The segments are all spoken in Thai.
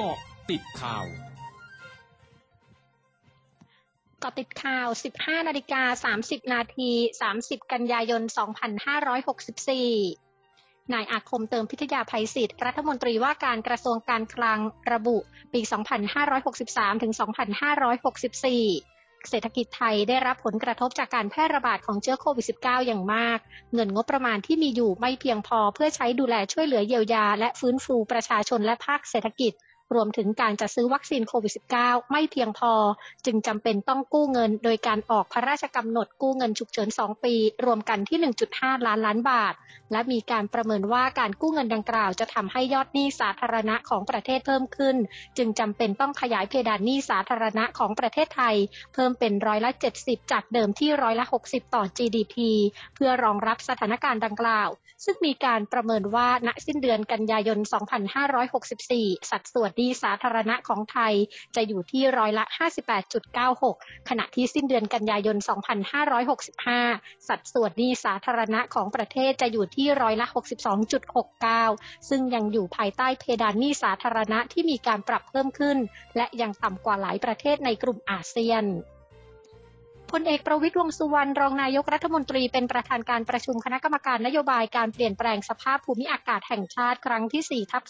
เกาะติดข่าวเกาะติดข่าว 15 นาฬิกา 30 นาที 30 กันยายน 2564นายอาคมเติมพิทยาภัยศิษย์รัฐมนตรีว่าการกระทรวงการคลังระบุปี 2563 ถึง 2564 เศรษฐกิจไทยได้รับผลกระทบจากการแพร่ระบาดของเชื้อโควิด -19 อย่างมาก เงินงบประมาณที่มีอยู่ไม่เพียงพอเพื่อใช้ดูแลช่วยเหลือเยียวยา และฟื้นฟูประชาชนและภาคเศรษฐกิจ รวมถึงการจัดซื้อวัคซีนโควิด -19 ไม่เพียงพอ จึงจำเป็นต้องกู้เงิน โดยการออกพระราชกำหนดกู้เงินฉุกเฉิน 2 ปี รวมกันที่ 1.5 ล้านล้านบาท และมีการประเมินว่าการกู้เงินดังกล่าว จะทำให้ยอดหนี้สาธารณะของประเทศเพิ่มขึ้น จึงจำเป็นต้องขยายเพดานหนี้สาธารณะของประเทศไทย เพิ่มเป็นร้อยละ 70 จากเดิมที่ร้อยละ 60 ต่อ GDP เพื่อรองรับสถานการณ์ดังกล่าว ซึ่งมีการประเมินว่าณสิ้นเดือนกันยายน 2564 สัดส่วนนี้สาธารณะของไทยจะอยู่ที่ร้อยละ 58.96 ขณะที่สิ้นเดือนกันยายน 2565 สัดส่วนหนี้สาธารณะของประเทศจะอยู่ที่ร้อยละ 62.69 ซึ่งยังอยู่ภายใต้เพดานหนี้สาธารณะที่มีการปรับเพิ่มขึ้น และยังต่ำกว่าหลายประเทศในกลุ่มอาเซียน พลเอกประวิตรวงสุวรรณรองนายกรัฐมนตรีเป็นประธานการประชุมคณะกรรมการนโยบายการเปลี่ยนแปลงสภาพภูมิอากาศแห่งชาติครั้งที่ 4 ทับ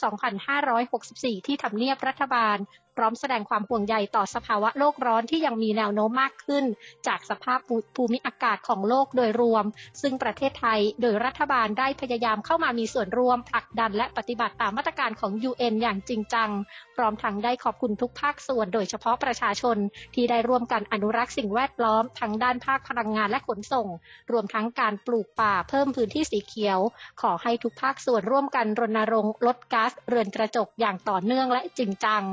2564 ที่ทำเนียบรัฐบาล พร้อมแสดงความห่วงใยต่อสภาวะโลกร้อนที่ยังมีแนวโน้มมากขึ้น จากสภาพภูมิอากาศของโลกโดยรวม ซึ่งประเทศไทยโดยรัฐบาลได้พยายามเข้ามามีส่วนร่วมผลักดันและปฏิบัติตามมาตรการของ UN อย่างจริงจัง พร้อมทั้งได้ขอบคุณทุกภาคส่วนโดยเฉพาะประชาชน ที่ได้ร่วมกันอนุรักษ์สิ่งแวดล้อมทั้งด้านภาคพลังงานและขนส่ง รวมทั้งการปลูกป่าเพิ่มพื้นที่สีเขียว ขอให้ทุกภาคส่วนร่วมกันรณรงค์ลดก๊าซเรือนกระจกอย่างต่อเนื่องและจริงจัง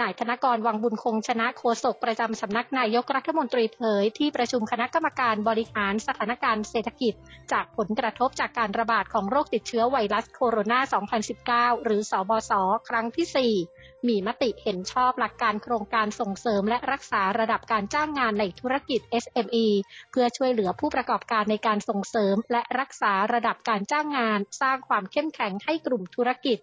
นายธนกรวังบุญคงชนะโฆษกประจำสำนักนายกรัฐมนตรีเผย ที่ประชุมคณะกรรมการบริหารสถานการณ์เศรษฐกิจ จากผลกระทบจากการระบาดของโรคติดเชื้อไวรัสโคโรนา 2019 หรือสบศครั้งที่ 4 มีมติเห็นชอบหลักการโครงการส่งเสริมและรักษาระดับการจ้างงานในธุรกิจ SME เพื่อช่วยเหลือผู้ประกอบการในการส่งเสริม และรักษาระดับการจ้างงาน สร้างความเข้มแข็งให้กลุ่มธุรกิจ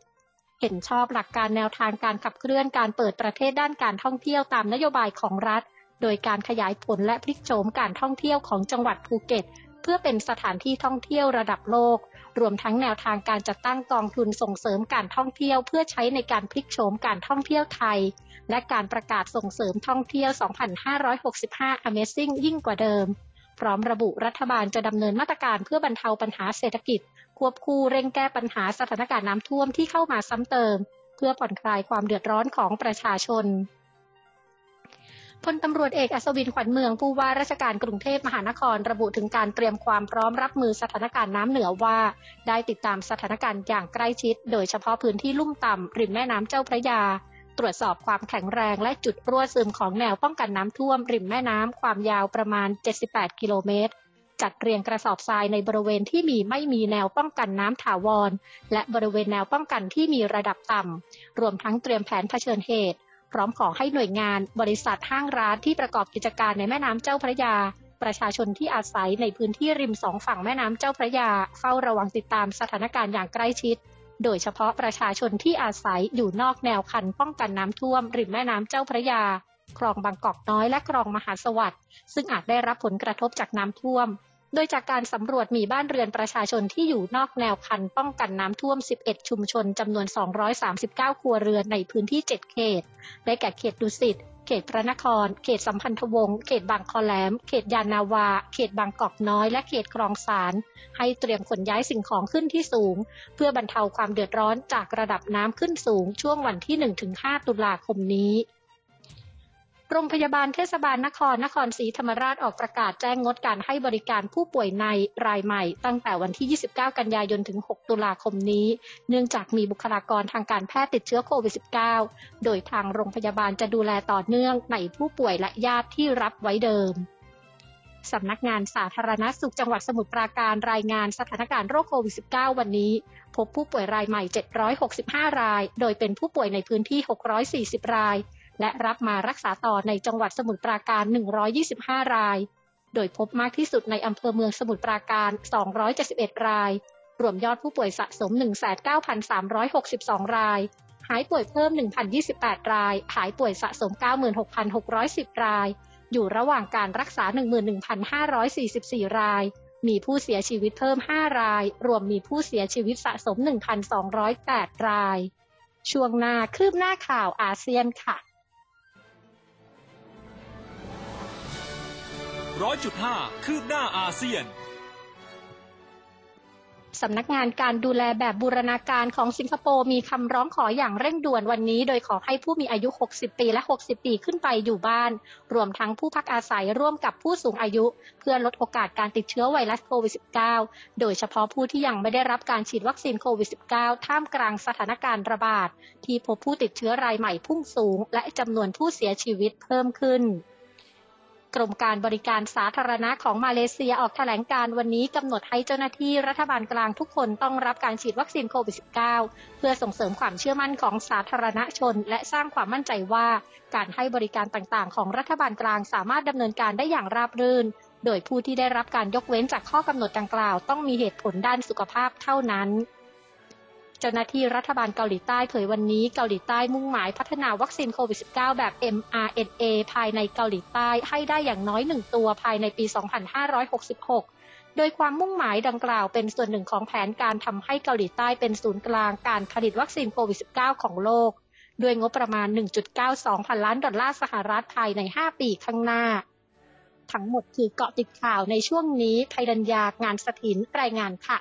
เห็นชอบหลักการแนวทางการขับเคลื่อนการเปิดประเทศด้านการท่องเที่ยวตามนโยบายของรัฐ โดยการขยายผลและพลิกโฉมการท่องเที่ยวของจังหวัดภูเก็ต เพื่อเป็นสถานที่ท่องเที่ยวระดับโลก รวมทั้งแนวทางการจัดตั้งกองทุนส่งเสริมการท่องเที่ยว เพื่อใช้ในการพลิกโฉมการท่องเที่ยวไทย และการประกาศส่งเสริมท่องเที่ยว 2565 Amazing ยิ่งกว่าเดิม พร้อมระบุรัฐบาลจะดำเนินมาตรการเพื่อบรรเทาปัญหาเศรษฐกิจ ควบคู่เร่งแก้ปัญหาสถานการณ์น้ำท่วมที่เข้ามาซ้ำเติม เพื่อผ่อนคลายความเดือดร้อนของประชาชนพลตำรวจเอกอัศวินขวัญเมืองผู้ว่าราชการกรุงเทพมหานครระบุถึงการเตรียมความพร้อมรับมือสถานการณ์น้ำเหนือว่า ได้ติดตามสถานการณ์อย่างใกล้ชิด โดยเฉพาะพื้นที่ลุ่มต่ำริมแม่น้ำเจ้าพระยา ตรวจสอบความแข็งแรงและจุดรั่วซึมของแนวป้องกันน้ำท่วม ริมแม่น้ำความยาวประมาณ 78 กิโลเมตร จัดเรียงกระสอบทรายในบริเวณที่มีไม่มีแนวป้องกันน้ำถาวร และบริเวณแนวป้องกันที่มีระดับต่ำ รวมทั้งเตรียมแผนเผชิญเหตุ พร้อมขอให้หน่วยงาน บริษัทห้างร้านที่ประกอบกิจการในแม่น้ำเจ้าพระยาประชาชนที่อาศัยในพื้นที่ริมสองฝั่งแม่น้ำเจ้าพระยา เฝ้าระวังติดตามสถานการณ์อย่างใกล้ชิด โดยเฉพาะประชาชนที่อาศัยอยู่นอกแนวคันป้องกันน้ำท่วม ริมแม่น้ำเจ้าพระยา คลองบางกอกน้อยและคลองมหาสวัสดิ์ซึ่งอาจได้รับผลกระทบจากน้ำท่วม โดยจากการสำรวจมีบ้านเรือนประชาชนที่อยู่นอกแนวคันป้องกันน้ำท่วม 11 ชุมชนจำนวน 239 ครัวเรือนในพื้นที่ 7 เขต ได้แก่เขตดุสิต เขตพระนคร เขตสัมพันธวงศ์เขตบางคอแหลม เขตยานาวา เขตบางกอกน้อย และเขตคลองสาร ให้เตรียมขนย้ายสิ่งของขึ้นที่สูง เพื่อบรรเทาความเดือดร้อนจากระดับน้ำขึ้นสูงช่วงวันที่ 1-5 ตุลาคมนี้ โรงพยาบาลเทศบาลนครนครศรีธรรมราชออกประกาศแจ้งงดการให้บริการผู้ป่วยในรายใหม่ ตั้งแต่วันที่ 29 กันยายนถึง 6 ตุลาคมนี้ เนื่องจากมีบุคลากรทางการแพทย์ติดเชื้อโควิด -19 โดยทางโรงพยาบาลจะดูแลต่อเนื่องในผู้ป่วยและญาติที่รับไว้เดิมสำนักงานสาธารณสุขจังหวัดสมุทรปราการรายงานสถานการณ์โรคโควิด -19 วันนี้ พบผู้ป่วยรายใหม่ 765 ราย โดยเป็นผู้ป่วยในพื้นที่ 640 ราย และรับมารักษาต่อในจังหวัดสมุทรปราการ 125 ราย โดยพบมากที่สุดในอำเภอเมืองสมุทรปราการ 271 ราย รวมยอดผู้ป่วยสะสม 19,362 ราย หายป่วยเพิ่ม 1,028 ราย หายป่วยสะสม 96,610 ราย อยู่ระหว่างการรักษา 11,544 ราย มีผู้เสียชีวิตเพิ่ม 5 ราย รวมมีผู้เสียชีวิตสะสม 1,208 ราย ช่วงหน้าคืบหน้าข่าวอาเซียนค่ะ ร้อยจุดห้าคืบหน้าอาเซียนสำนักงานการดูแลแบบบูรณาการของสิงคโปร์มีคำร้องขออย่างเร่งด่วนวันนี้ โดยขอให้ผู้มีอายุ 60 ปีและ 60 ปีขึ้นไปอยู่บ้าน รวมทั้งผู้พักอาศัยร่วมกับผู้สูงอายุ เพื่อลดโอกาสการติดเชื้อไวรัสโควิด -19 โดยเฉพาะผู้ที่ยังไม่ได้รับการฉีดวัคซีนโควิด -19 ท่ามกลางสถานการณ์ระบาด ที่พบผู้ติดเชื้อรายใหม่พุ่งสูง และจำนวนผู้เสียชีวิตเพิ่มขึ้น กรมการบริการสาธารณะของมาเลเซียออกแถลงการวันนี้กำหนดให้เจ้าหน้าที่รัฐบาลกลางทุกคนต้องรับการฉีดวัคซีนโควิด -19 เพื่อส่งเสริมความเชื่อมั่นของสาธารณชน และสร้างความมั่นใจว่า การให้บริการต่างๆ ของรัฐบาลกลางสามารถดำเนินการได้อย่างราบรื่น โดยผู้ที่ได้รับการยกเว้นจากข้อกำหนดดังกล่าว ต้องมีเหตุผลด้านสุขภาพเท่านั้น เจ้าหน้าที่รัฐบาลเกาหลีใต้เผยวันนี้เกาหลีใต้มุ่งหมายพัฒนาวัคซีนโควิด -19 แบบ mRNA ภายในเกาหลีใต้ให้ได้อย่างน้อยหนึ่งตัวภายในปี 2566โดยความมุ่งหมายดังกล่าวเป็นส่วนหนึ่งของแผนการทำให้เกาหลีใต้เป็นศูนย์กลางการผลิตวัคซีนโควิด -19 ของโลก ด้วยงบประมาณ 1.92 พันล้านดอลลาร์สหรัฐภายใน 5 ปีข้างหน้า ทั้งหมดคือเกาะติดข่าวในช่วงนี้ภัยดัญญางานสถินรายงานค่ะ